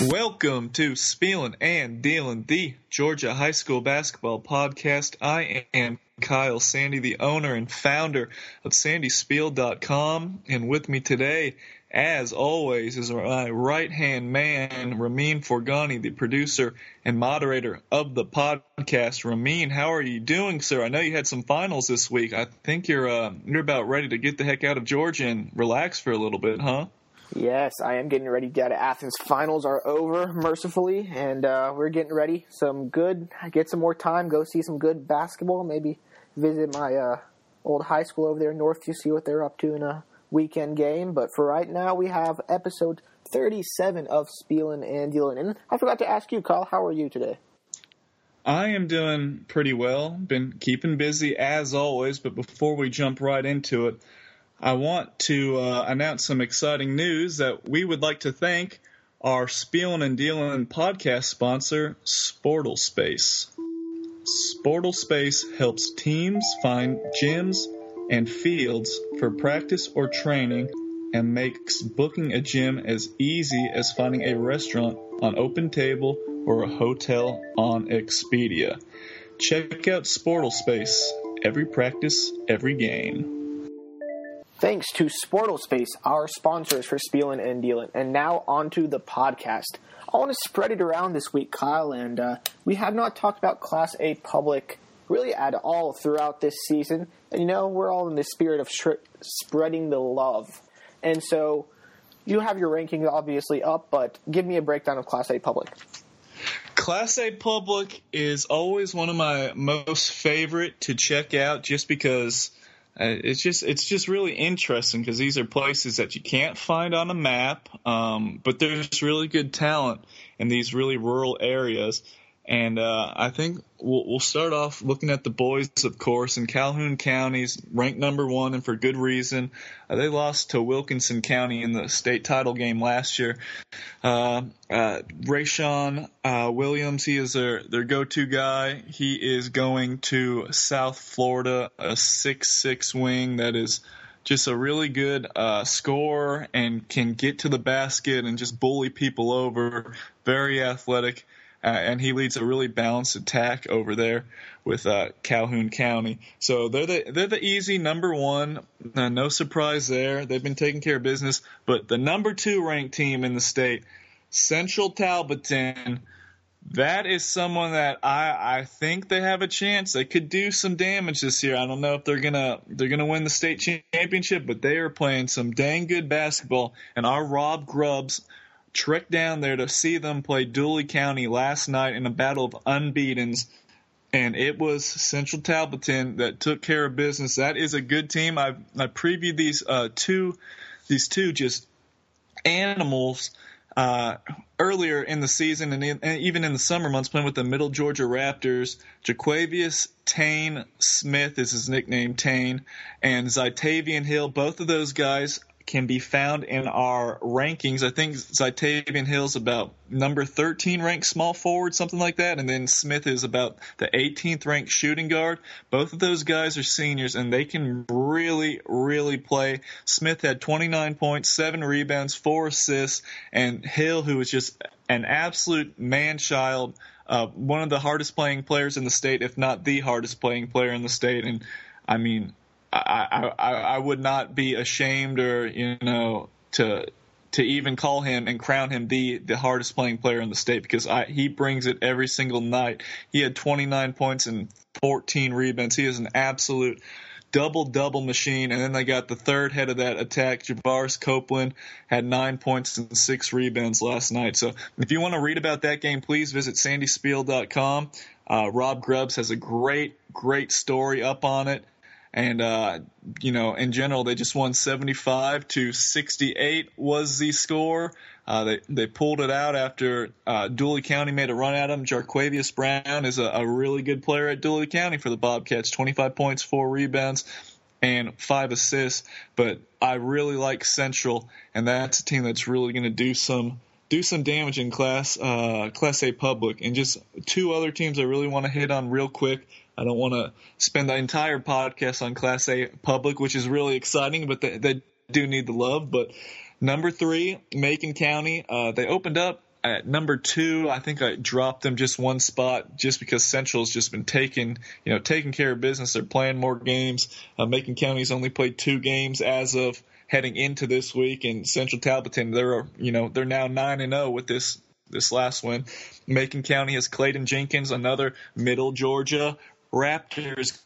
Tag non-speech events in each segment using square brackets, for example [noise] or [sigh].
Welcome to Spielin and Dealin, the Georgia High School Basketball Podcast. I am Kyle Sandy, the owner and founder of SandySpiel.com, and with me today, as always, is my right hand man, Ramin Forgani, the producer and moderator of the podcast. Ramin, how are you doing, sir? I know you had some finals this week. I think you're uh, you're about ready to get the heck out of Georgia and relax for a little bit, huh? Yes, I am getting ready to get Athens. Finals are over, mercifully, and uh, we're getting ready. Some good, get some more time, go see some good basketball. Maybe visit my uh, old high school over there in Northview, see what they're up to in a weekend game. But for right now, we have episode 37 of Spielin and Dealin. And I forgot to ask you, Kyle, how are you today? I am doing pretty well. Been keeping busy as always, but before we jump right into it, I want to uh, announce some exciting news that we would like to thank our Spielin and Dealin podcast sponsor, Sportle Space. Sportle Space helps teams find gyms and fields for practice or training and makes booking a gym as easy as finding a restaurant on Open Table or a hotel on Expedia. Check out Sportle Space. Every practice, every game. Thanks to Sportle Space, our sponsors for Spielin and Dealin. And now onto the podcast. I want to spread it around this week, Kyle, and uh, we have not talked about Class A public really at all throughout this season. And you know, we're all in the spirit of sh- spreading the love. And so you have your rankings obviously up, but give me a breakdown of Class A public. Class A public is always one of my most favorite to check out just because it's just it's just really interesting because these are places that you can't find on a map, um, but there's really good talent in these really rural areas. And uh, I think we'll, we'll start off looking at the boys, of course, in Calhoun County's ranked number one, and for good reason. Uh, they lost to Wilkinson County in the state title game last year. Uh, uh, uh, Williams, he is their, their go-to guy. He is going to South Florida, a six-six wing that is just a really good uh, scorer and can get to the basket and just bully people over. Very athletic uh, and he leads a really balanced attack over there with uh, Calhoun County. So they're the they're the easy number one. Uh, no surprise there. They've been taking care of business. But the number two ranked team in the state, Central Talbotton. That is someone that I, I think they have a chance. They could do some damage this year. I don't know if they're gonna they're gonna win the state championship, but they are playing some dang good basketball. And our Rob Grubbs trekked down there to see them play Dooley County last night in a battle of unbeatens. And it was Central Talbotton that took care of business. That is a good team. I I previewed these uh, two, these two just animals uh, earlier in the season and, in, and, even in the summer months playing with the Middle Georgia Raptors. Jaquavius Tane Smith is his nickname, Tane, and Zytavian Hill. Both of those guys can be found in our rankings. I think Zytavian Hill's about number 13 ranked small forward, something like that, and then Smith is about the 18th ranked shooting guard. Both of those guys are seniors, and they can really, really play. Smith had 29 points, seven rebounds, four assists, and Hill, who was just an absolute man child, uh, one of the hardest playing players in the state, if not the hardest playing player in the state, and I mean, I, I, I would not be ashamed or you know to to even call him and crown him the the hardest playing player in the state because I, he brings it every single night. He had 29 points and 14 rebounds. He is an absolute double double machine. And then they got the third head of that attack. Javaris Copeland had nine points and six rebounds last night. So if you want to read about that game, please visit sandyspiel.com. Uh, Rob Grubbs has a great, great story up on it and uh, you know, in general, they just won 75 to 68 was the score. Uh, they they pulled it out after uh, Dooley County made a run at them. Jarquavius Brown is a, a really good player at Dooley County for the Bobcats. 25 points, four rebounds, and five assists. But I really like Central, and that's a team that's really going to do some do some damage in class uh, class A public. And just two other teams I really want to hit on real quick. I don't want to spend the entire podcast on Class A public, which is really exciting, but they, they do need the love. But number three, Macon County, uh, they opened up at number two, I think I dropped them just one spot just because Central's just been taking, you know, taking care of business. They're playing more games. Uh, Macon County's only played two games as of heading into this week, and Central Talbotton, they're, you know, they're now nine and zero oh with this this last win. Macon County has Clayton Jenkins, another Middle Georgia Raptors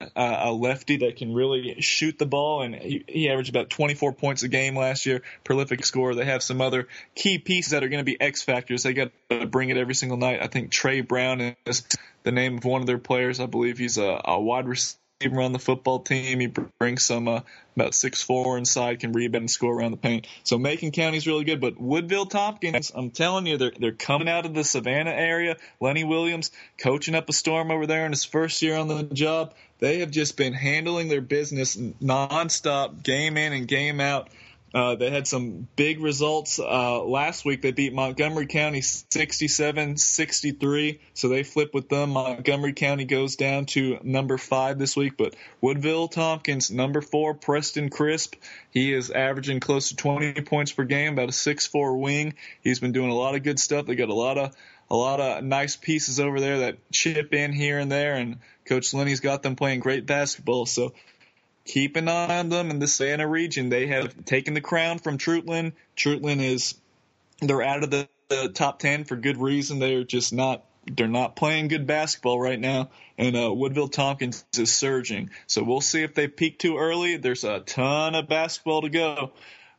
uh, a lefty that can really shoot the ball, and he, he averaged about 24 points a game last year, prolific scorer. They have some other key pieces that are going to be X factors. They got to bring it every single night. I think Trey Brown is the name of one of their players. I believe he's a, a wide receiver on the football team. He brings some uh, about six four inside, can rebound and score around the paint. So Macon County's really good, but Woodville Tompkins, I'm telling you, they're they're coming out of the Savannah area. Lenny Williams coaching up a storm over there in his first year on the job. They have just been handling their business nonstop, game in and game out. Uh, they had some big results uh, last week. They beat Montgomery County 67-63, so they flip with them. Montgomery County goes down to number five this week, but Woodville Tompkins, number four, Preston Crisp, he is averaging close to 20 points per game, about a 6'4 wing. He's been doing a lot of good stuff. They got a lot of a lot of nice pieces over there that chip in here and there, and Coach Lenny's got them playing great basketball. So keep an eye on them in the Santa region. They have taken the crown from Treutlen. Treutlen is they're out of the, the top ten for good reason. They're just not they're not playing good basketball right now, and uh, Woodville Tompkins is surging. So we'll see if they peak too early. There's a ton of basketball to go,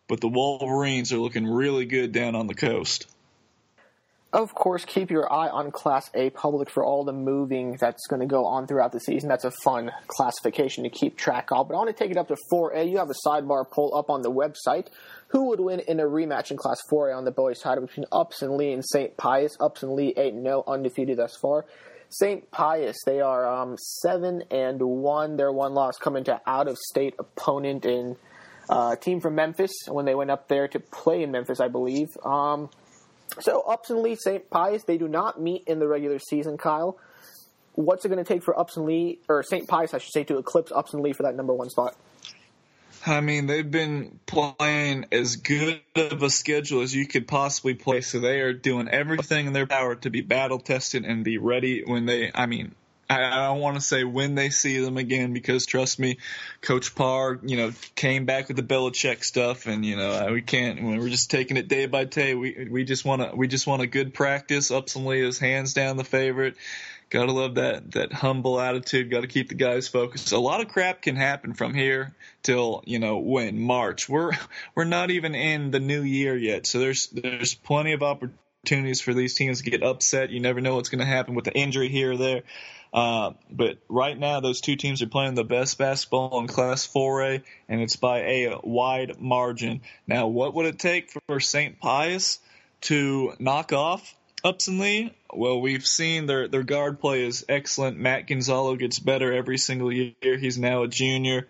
but the Wolverines are looking really good down on the coast. Of course, keep your eye on Class A Public for all the moving that's going to go on throughout the season. That's a fun classification to keep track of. But I want to take it up to 4A. You have a sidebar poll up on the website. Who would win in a rematch in Class 4A on the boys' side between Upson Lee and St. Pius? Upson Lee 8 0, undefeated thus far. St. Pius, they are um, 7 and 1. Their one loss coming to out of state opponent in uh, team from Memphis when they went up there to play in Memphis, I believe. Um, so Upson Lee, St. Pius, they do not meet in the regular season, Kyle. What's it going to take for Upson Lee, or St. Pius, I should say, to eclipse Upson Lee for that number one spot? I mean, they've been playing as good of a schedule as you could possibly play, so they are doing everything in their power to be battle tested and be ready when they, I mean, I, don't want to say when they see them again because trust me, Coach Parr, you know, came back with the Belichick stuff, and you know we can't. We're just taking it day by day. We we just want to we just want a good practice. Upson Lee is hands down the favorite. Gotta love that that humble attitude. Got to keep the guys focused. A lot of crap can happen from here till you know when March. We're we're not even in the new year yet, so there's there's plenty of opportunities for these teams to get upset. You never know what's going to happen with the injury here or there. Uh, but right now, those two teams are playing the best basketball in Class 4A, and it's by a wide margin. Now, what would it take for St. Pius to knock off Upson Lee? Well, we've seen their their guard play is excellent. Matt Gonzalo gets better every single year. He's now a junior.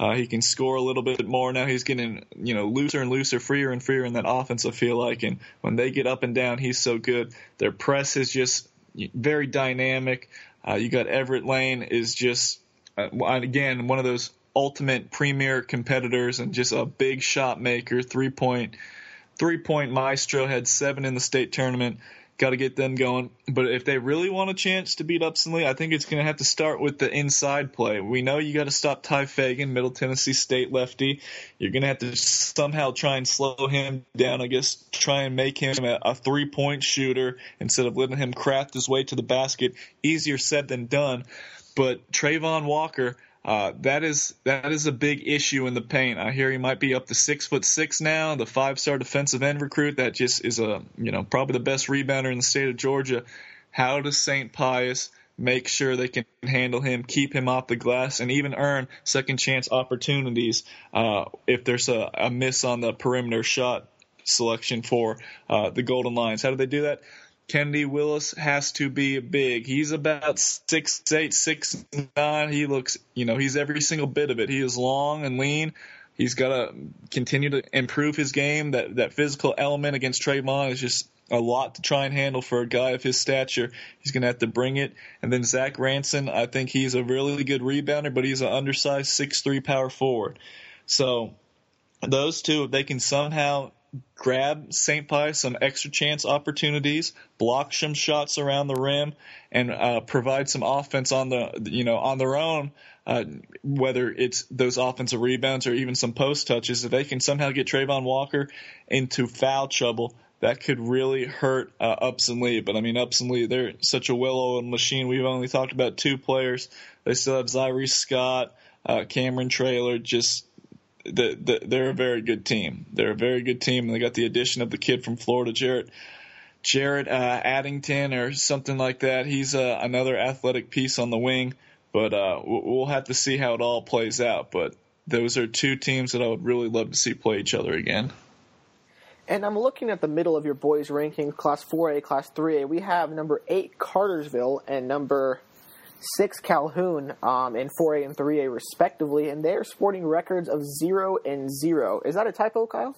Uh, he can score a little bit more now. He's getting you know looser and looser, freer and freer in that offense. I feel like, and when they get up and down, he's so good. Their press is just very dynamic. Uh, you got Everett Lane is just uh, again one of those ultimate premier competitors and just a big shot maker, three point three point maestro. Had seven in the state tournament. Got to get them going. But if they really want a chance to beat Upson Lee, I think it's going to have to start with the inside play. We know you got to stop Ty Fagan, Middle Tennessee State lefty. You're going to have to somehow try and slow him down. I guess try and make him a, a three point shooter instead of letting him craft his way to the basket. Easier said than done. But Travon Walker uh, that is that is a big issue in the paint. I hear he might be up to six foot six now. The five star defensive end recruit that just is a you know probably the best rebounder in the state of Georgia. How does St. Pius make sure they can handle him, keep him off the glass, and even earn second chance opportunities uh, if there's a, a, miss on the perimeter shot selection for uh, the Golden Lions? How do they do that? Kennedy Willis has to be big. He's about six eight, six nine. He looks, you know, he's every single bit of it. He is long and lean. He's got to continue to improve his game. That that physical element against Travon is just a lot to try and handle for a guy of his stature. He's going to have to bring it. And then Zach Ranson, I think he's a really good rebounder, but he's an undersized six three power forward. So those two, if they can somehow grab St. Pius some extra chance opportunities, block some shots around the rim, and uh, provide some offense on the you know on their own. Uh, whether it's those offensive rebounds or even some post touches, if they can somehow get Travon Walker into foul trouble, that could really hurt uh, Upson Lee. But I mean, Upson Lee, they're such a well-oiled machine. We've only talked about two players. They still have Zyree Scott, uh, Cameron Trailer. Just the, the, they're a very good team. They're a very good team, and they got the addition of the kid from Florida, Jarrett. Jarrett uh, Addington or something like that. He's uh, another athletic piece on the wing, but uh, we'll have to see how it all plays out. But those are two teams that I would really love to see play each other again. And I'm looking at the middle of your boys' ranking, Class 4A, Class 3A. We have number 8 Cartersville and number 6 Calhoun um, in 4A and 3A, respectively, and they're sporting records of 0 and 0. Is that a typo, Kyle?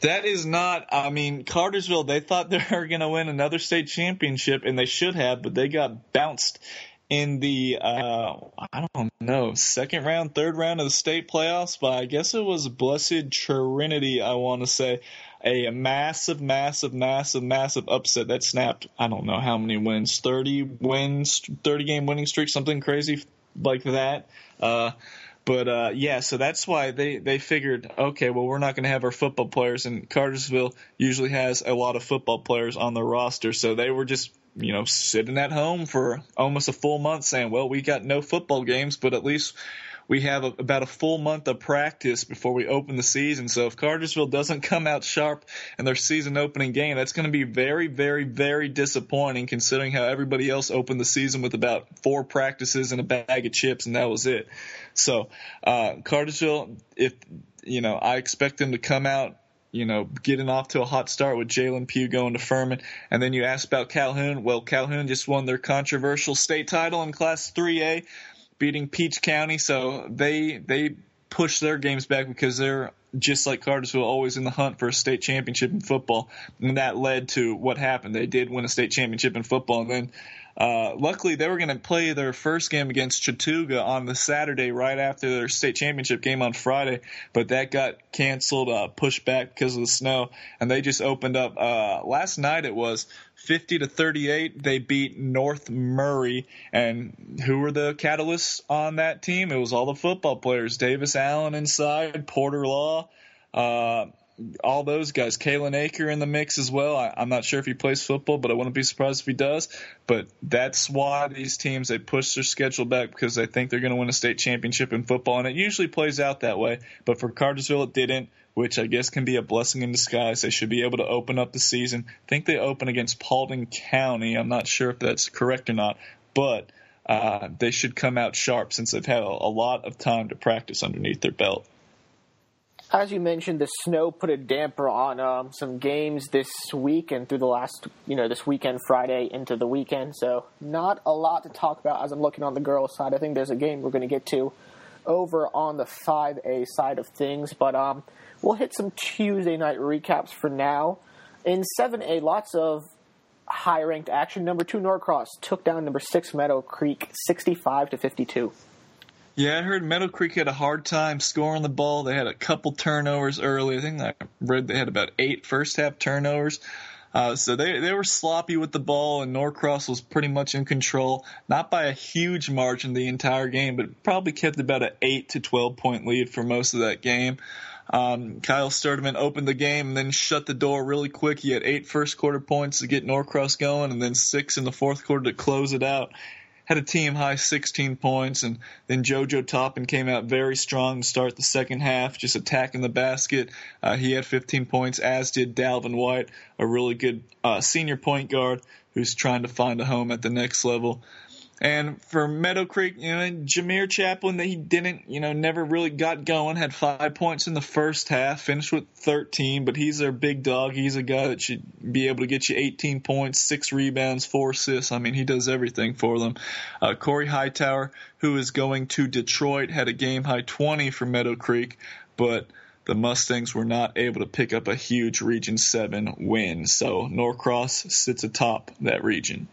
That is not. I mean, Cartersville. They thought they were going to win another state championship, and they should have, but they got bounced in the uh, I don't know second round, third round of the state playoffs by I guess it was Blessed Trinity. I want to say a massive, massive, massive, massive upset that snapped. I don't know how many wins, thirty wins, thirty game winning streak, something crazy like that. Uh, but uh, yeah, so that's why they, they figured, okay, well, we're not going to have our football players, and Cartersville usually has a lot of football players on the roster, so they were just you know, sitting at home for almost a full month saying, well, we got no football games, but at least we have a, about a full month of practice before we open the season. So if Cartersville doesn't come out sharp in their season opening game, that's going to be very, very, very disappointing considering how everybody else opened the season with about four practices and a bag of chips, and that was it. So uh, Cartersville, if you know, I expect them to come out you know, getting off to a hot start with Jalen Pugh going to Furman. And then you asked about Calhoun. Well, Calhoun just won their controversial state title in Class 3A, beating Peach County. So they they push their games back because they're just like Cartersville, always in the hunt for a state championship in football. And that led to what happened. They did win a state championship in football. And then uh, luckily, they were going to play their first game against Chattooga on the Saturday right after their state championship game on Friday, but that got canceled, uh, pushed back because of the snow, and they just opened up. Uh, last night it was 50 to 38. They beat North Murray, and who were the catalysts on that team? It was all the football players: Davis Allen inside, Porter Law. Uh, all those guys. Kalen Aker in the mix as well. I, am not sure if he plays football, but I wouldn't be surprised if he does. But that's why these teams they push their schedule back because they think they're going to win a state championship in football, and it usually plays out that way. But for Cartersville, it didn't, which I guess can be a blessing in disguise. They should be able to open up the season. I think they open against Paulding County. I'm not sure if that's correct or not, but. Uh, they should come out sharp since they've had a, a lot of time to practice underneath their belt as you mentioned, the snow put a damper on um, some games this week and through the last, you know, this weekend, Friday into the weekend. So not a lot to talk about as I'm looking on the girls' side. I think there's a game we're going to get to over on the 5A side of things, but um, we'll hit some Tuesday night recaps for now. In 7A, lots of high-ranked action. Number two Norcross took down number six Meadow Creek, 65 to 52. Yeah, I heard Meadow Creek had a hard time scoring the ball. They had a couple turnovers early. I think I read they had about eight first half turnovers. Uh, so they they were sloppy with the ball, and Norcross was pretty much in control, not by a huge margin the entire game, but probably kept about an eight to twelve point lead for most of that game. Um, Kyle Sturdivant opened the game and then shut the door really quick. He had eight first quarter points to get Norcross going, and then six in the fourth quarter to close it out had a team high 16 points, and then JoJo Toppin came out very strong to start the second half, just attacking the basket. Uh, he had 15 points, as did Dalvin White, a really good uh, senior point guard who's trying to find a home at the next level. And for Meadow Creek, you know, Jameer Chaplin, he didn't, you know, never really got going. Had five points in the first half, finished with 13, but he's their big dog. He's a guy that should be able to get you 18 points, six rebounds, four assists. I mean, he does everything for them. Uh, Corey Hightower, who is going to Detroit, had a game high 20 for Meadow Creek, but the Mustangs were not able to pick up a huge Region 7 win. So Norcross sits atop that region.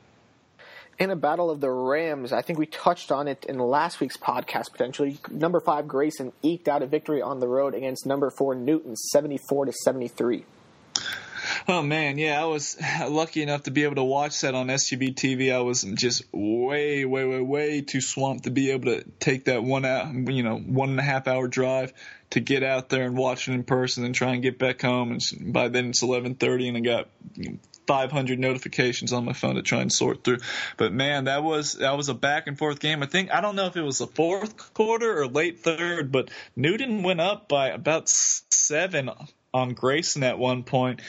In a battle of the Rams. I think we touched on it in last week's podcast. Potentially, number five Grayson eked out a victory on the road against number four Newton, seventy-four to seventy-three. Oh man, yeah, I was [laughs] lucky enough to be able to watch that on SUV TV. I was just way, way, way, way too swamped to be able to take that one out, you know, one and a half hour drive to get out there and watch it in person and try and get back home. And by then it's 11:30, and I got 500 notifications on my phone to try and sort through. But man, that was that was a back and forth game. I think I don't know if it was the fourth quarter or late third, but Newton went up by about seven on Grayson at one point,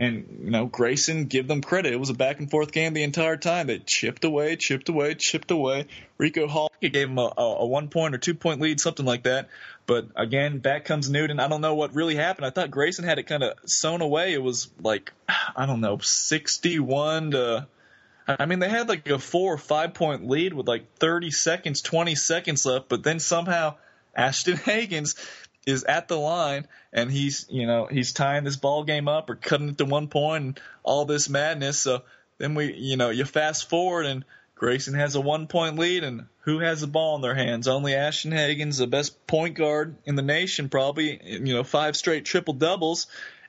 and you know, Grayson, give them credit. It was a back and forth game the entire time. They chipped away, chipped away, chipped away. Rico Hall gave them a, a one point or two point lead, something like that. But again, back comes Newton. I don't know what really happened. I thought Grayson had it kind of sewn away. It was like I don't know, sixty-one to. I mean, they had like a four or five point lead with like 30 seconds, 20 seconds left, but then somehow Ashton [laughs] Hagans is at the line and he's you know he's tying this ball game up or cutting it to one point and all this madness. So then we you know you fast forward and Grayson has a one point lead and who has the ball in their hands? Only Ashton Hagans, the best point guard in the nation, probably you know five straight triple doubles.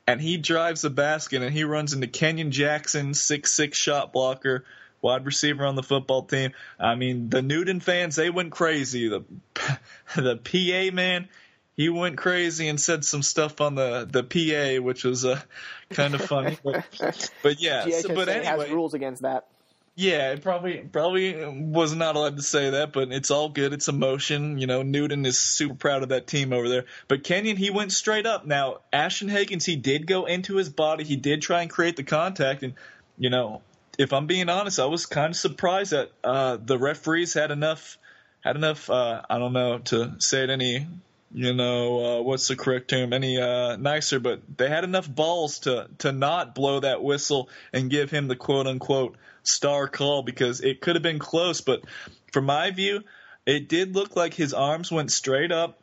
And he drives the basket and he runs into Kenyon Jackson, six six shot blocker, wide receiver on the football team. I mean, the Newton fans they went crazy. The [laughs] the PA man, he went crazy and said some stuff on the the PA, which was uh, kind of funny. but, [laughs] but yeah, so, but anyway, has rules against that. Yeah, it probably probably was not allowed to say that, but it's all good. It's emotion. You know, Newton is super proud of that team over there. But Kenyon, he went straight up. Now, Ashton Hagans, he did go into his body. He did try and create the contact, and you know, if I'm being honest, I was kind of surprised that uh, the referees had enough had enough. Uh, I don't know to say it any you know uh, what's the correct term any uh, nicer but they had enough balls to to not blow that whistle and give him the quote unquote star call because it could have been close but from my view it did look like his arms went straight up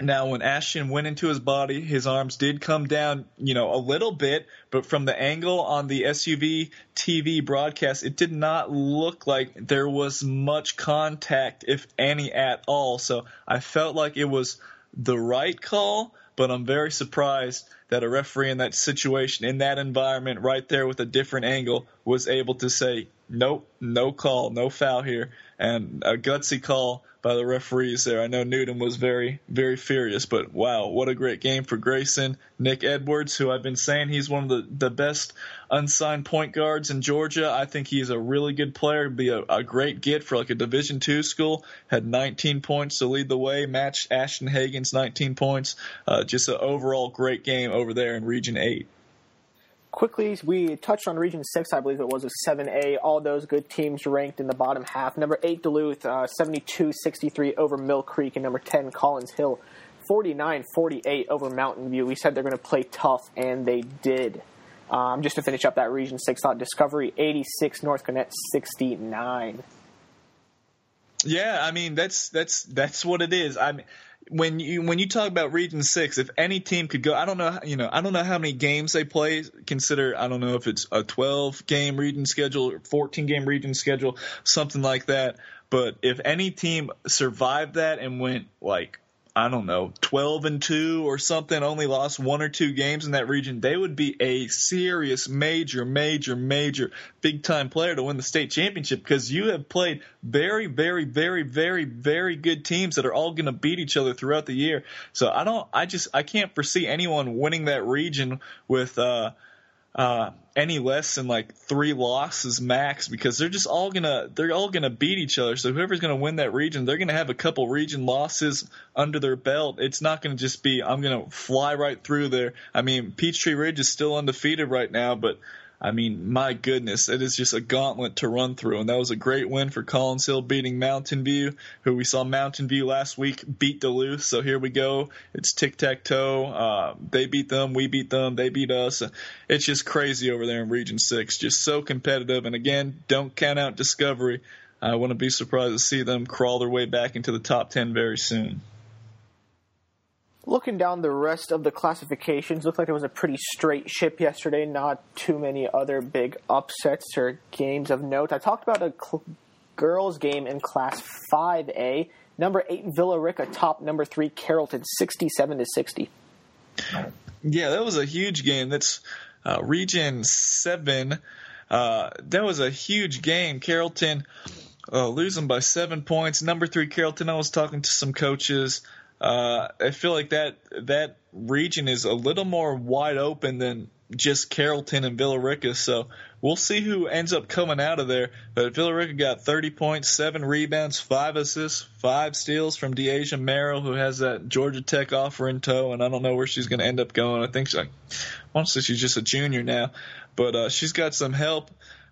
now, when Ashton went into his body, his arms did come down, you know, a little bit, but from the angle on the SUV TV broadcast, it did not look like there was much contact, if any at all. So I felt like it was the right call, but I'm very surprised that a referee in that situation, in that environment, right there with a different angle, was able to say, nope, no call, no foul here, and a gutsy call by the referees there. I know Newton was very, very furious, but wow, what a great game for Grayson. Nick Edwards, who I've been saying he's one of the, the best unsigned point guards in Georgia. I think he's a really good player, be a, a great get for like a Division two school. Had 19 points to lead the way, matched Ashton Hagans' 19 points. Uh, just an overall great game over there in Region 8 quickly, we touched on Region 6, I believe it was, a 7A. All those good teams ranked in the bottom half. Number 8, Duluth, uh, 72 63 over Mill Creek. And number 10, Collins Hill, 49 48 over Mountain View. We said they're going to play tough, and they did. Um, just to finish up that Region 6 thought, Discovery 86, North Gwinnett 69. Yeah, I mean that's that's that's what it is. I mean, when you when you talk about Region Six, if any team could go, I don't know, you know, I don't know how many games they play. Consider, I don't know if it's a 12 game region schedule or 14 game region schedule, something like that. But if any team survived that and went like I don't know, 12 and 2 or something, only lost one or two games in that region, they would be a serious, major, major, major, big time player to win the state championship because you have played very, very, very, very, very good teams that are all going to beat each other throughout the year. So I don't, I just, I can't foresee anyone winning that region with, uh, uh, any less than like three losses max because they're just all gonna they're all gonna beat each other. So whoever's gonna win that region, they're gonna have a couple region losses under their belt. It's not gonna just be I'm gonna fly right through there. I mean, Peachtree Ridge is still undefeated right now, but I mean, my goodness, it is just a gauntlet to run through. And that was a great win for Collins Hill beating Mountain View, who we saw Mountain View last week beat Duluth. So here we go. It's tic tac toe. Uh, they beat them, we beat them, they beat us. It's just crazy over there in Region 6. Just so competitive. And again, don't count out Discovery. I wouldn't be surprised to see them crawl their way back into the top 10 very soon. Looking down the rest of the classifications, looked like it was a pretty straight ship yesterday. Not too many other big upsets or games of note. I talked about a cl- girls game in Class 5A. Number eight Villa Rica top number three Carrollton, sixty-seven to sixty. Yeah, that was a huge game. That's uh, Region Seven. Uh, that was a huge game. Carrollton uh, losing by seven points. Number three Carrollton. I was talking to some coaches. Uh, I feel like that that region is a little more wide open than just Carrollton and Villa Rica. So we'll see who ends up coming out of there. But Villa Rica got 30 points, seven rebounds, five assists, five steals from Deasia Merrill, who has that Georgia Tech offer in tow, and I don't know where she's going to end up going. I think she, want she's just a junior now, but uh, she's got some help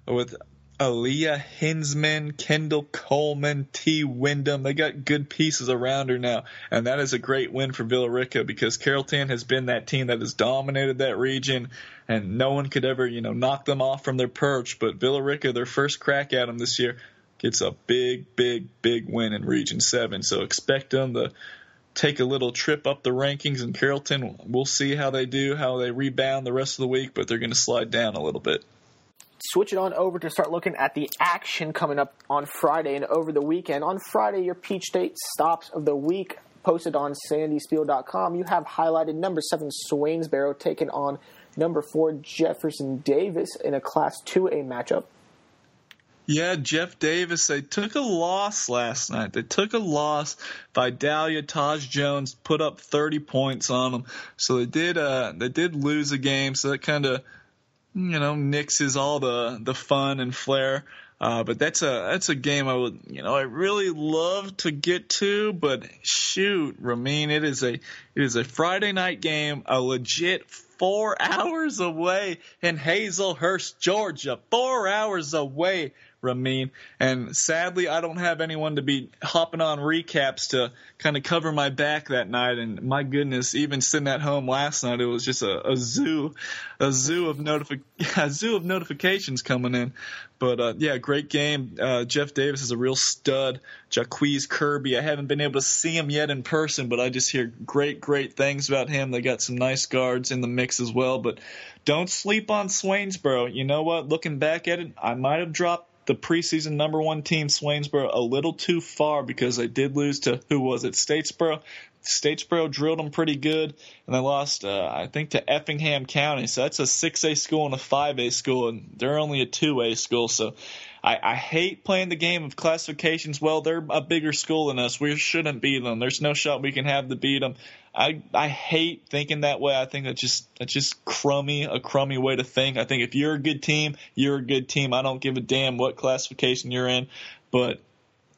with Aaliyah Hinsman, Kendall Coleman, T. Wyndham. They got good pieces around her now, and that is a great win for Villa Rica because Carrollton has been that team that has dominated that region, and no one could ever, you know, knock them off from their perch. But Villa Rica, their first crack at them this year, gets a big, big, big win in Region 7. So expect them to take a little trip up the rankings in Carrollton. We'll see how they do, how they rebound the rest of the week, but they're going to slide down a little bit switch it on over to start looking at the action coming up on Friday and over the weekend. On Friday, your Peach State stops of the week posted on sandyspiel.com. You have highlighted number seven Swainsboro taking on number four Jefferson Davis in a Class 2A matchup. Yeah, Jeff Davis. They took a loss last night. They took a loss. Vidalia Taj Jones put up 30 points on them. So they did. Uh, they did lose a game. So that kind of you know nixes all the the fun and flair. Uh, but that's a that's a game I would you know I really love to get to, but shoot, Ramin, it is a it is a Friday night game, a legit four [laughs] hours away in Hazlehurst, Georgia, four hours away Ramin. And sadly, I don't have anyone to be hopping on recaps to kind of cover my back that night. And my goodness, even sitting at home last night, it was just a, a zoo, a zoo of notifi- [laughs] a zoo of notifications coming in. But uh, yeah, great game. Uh, Jeff Davis is a real stud. Jaquez Kirby, I haven't been able to see him yet in person, but I just hear great, great things about him. They got some nice guards in the mix as well. But don't sleep on Swainsboro. You know what? Looking back at it, I might have dropped the preseason number one team, Swainsboro, a little too far because they did lose to who was it, Statesboro. Statesboro drilled them pretty good, and they lost, uh, I think, to Effingham County. So that's a 6A school and a 5A school, and they're only a 2A school. So I, I hate playing the game of classifications. Well, they're a bigger school than us. We shouldn't beat them. There's no shot we can have to beat them. I I hate thinking that way. I think that's just that's just crummy, a crummy way to think. I think if you're a good team, you're a good team. I don't give a damn what classification you're in, but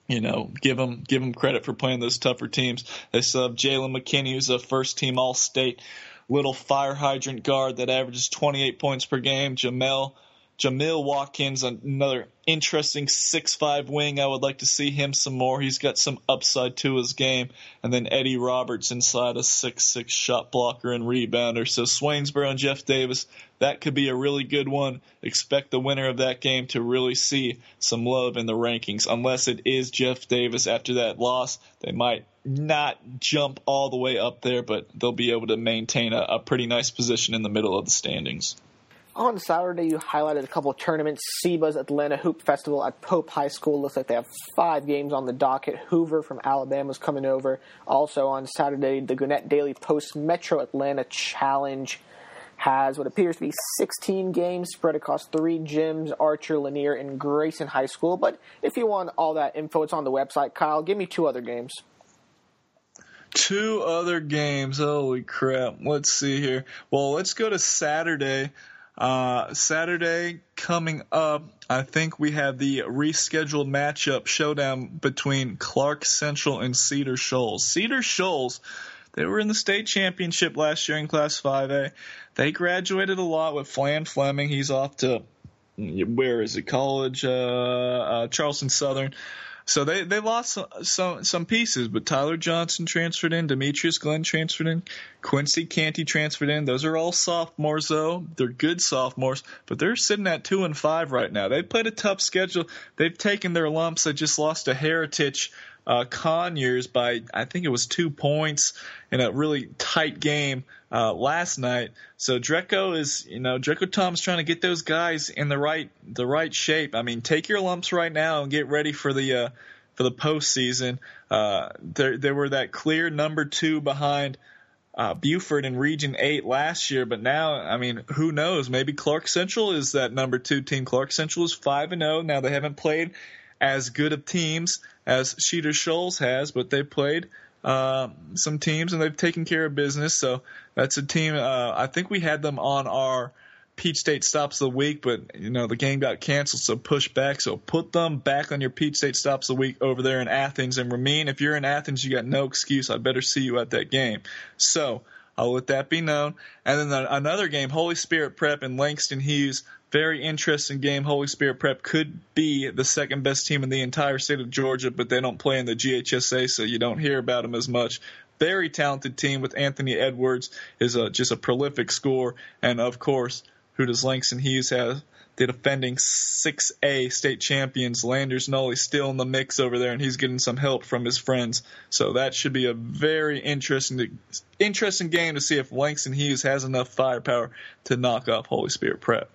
you know, give them give them credit for playing those tougher teams. They sub Jalen McKinney, who's a first team All State little fire hydrant guard that averages 28 points per game. Jamel Jamil Watkins, another interesting six-five wing. I would like to see him some more. He's got some upside to his game. And then Eddie Roberts inside a six-six shot blocker and rebounder. So Swainsboro and Jeff Davis, that could be a really good one. Expect the winner of that game to really see some love in the rankings. Unless it is Jeff Davis after that loss, they might not jump all the way up there, but they'll be able to maintain a, a pretty nice position in the middle of the standings. On Saturday, you highlighted a couple of tournaments. SEBA's Atlanta Hoop Festival at Pope High School. Looks like they have five games on the docket. Hoover from Alabama is coming over. Also on Saturday, the Gwinnett Daily Post Metro Atlanta Challenge has what appears to be 16 games spread across three gyms, Archer, Lanier, and Grayson High School. But if you want all that info, it's on the website. Kyle, give me two other games. Two other games. Holy crap. Let's see here. Well, let's go to Saturday. Uh, Saturday coming up, I think we have the rescheduled matchup showdown between Clark Central and Cedar Shoals. Cedar Shoals, they were in the state championship last year in Class 5A. They graduated a lot with Flan Fleming. He's off to where is it? College, uh, uh, Charleston Southern. So they, they lost some some some pieces, but Tyler Johnson transferred in, Demetrius Glenn transferred in, Quincy Canty transferred in. Those are all sophomores though. They're good sophomores, but they're sitting at two and five right now. They played a tough schedule. They've taken their lumps. They just lost to Heritage uh, Conyers by I think it was two points in a really tight game uh, last night. So Dreco is you know Dreco Tom's trying to get those guys in the right the right shape. I mean, take your lumps right now and get ready for the uh, for the postseason. Uh, were that clear number two behind uh, Buford in Region 8 last year, but now, I mean, who knows? Maybe Clark Central is that number two team. Clark Central is 5 and 0. Now, they haven't played as good of teams as Cedar Shoals has, but they've played uh, some teams and they've taken care of business. So that's a team. Uh, I think we had them on our Peach State stops of the week, but you know the game got canceled, so push back. So put them back on your Peach State stops of the week over there in Athens. And Ramin, if you're in Athens, you got no excuse. I better see you at that game. So I'll let that be known. And then the, another game, Holy Spirit Prep and Langston Hughes. Very interesting game. Holy Spirit Prep could be the second best team in the entire state of Georgia, but they don't play in the GHSA, so you don't hear about them as much very talented team with Anthony Edwards is a, just a prolific scorer, and of course who does Langston Hughes have? The defending 6A state champions, Landers Nolley, still in the mix over there, and he's getting some help from his friends. So that should be a very interesting, interesting game to see if Langston Hughes has enough firepower to knock off Holy Spirit Prep.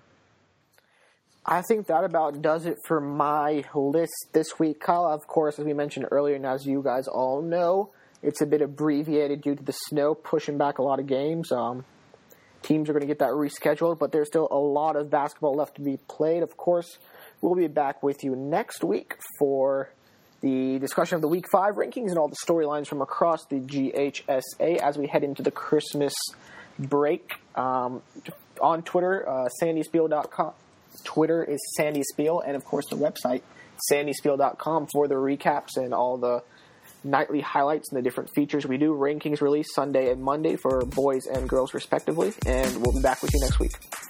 I think that about does it for my list this week. Kyle, of course, as we mentioned earlier, and as you guys all know, it's a bit abbreviated due to the snow pushing back a lot of games. Um, teams are going to get that rescheduled, but there's still a lot of basketball left to be played. Of course, we'll be back with you next week for the discussion of the Week 5 rankings and all the storylines from across the GHSA as we head into the Christmas break. Um, on Twitter, uh, sandyspiel.com. Twitter is Sandy Spiel, and of course the website, sandyspiel.com, for the recaps and all the nightly highlights and the different features we do. Rankings release Sunday and Monday for boys and girls respectively, and we'll be back with you next week.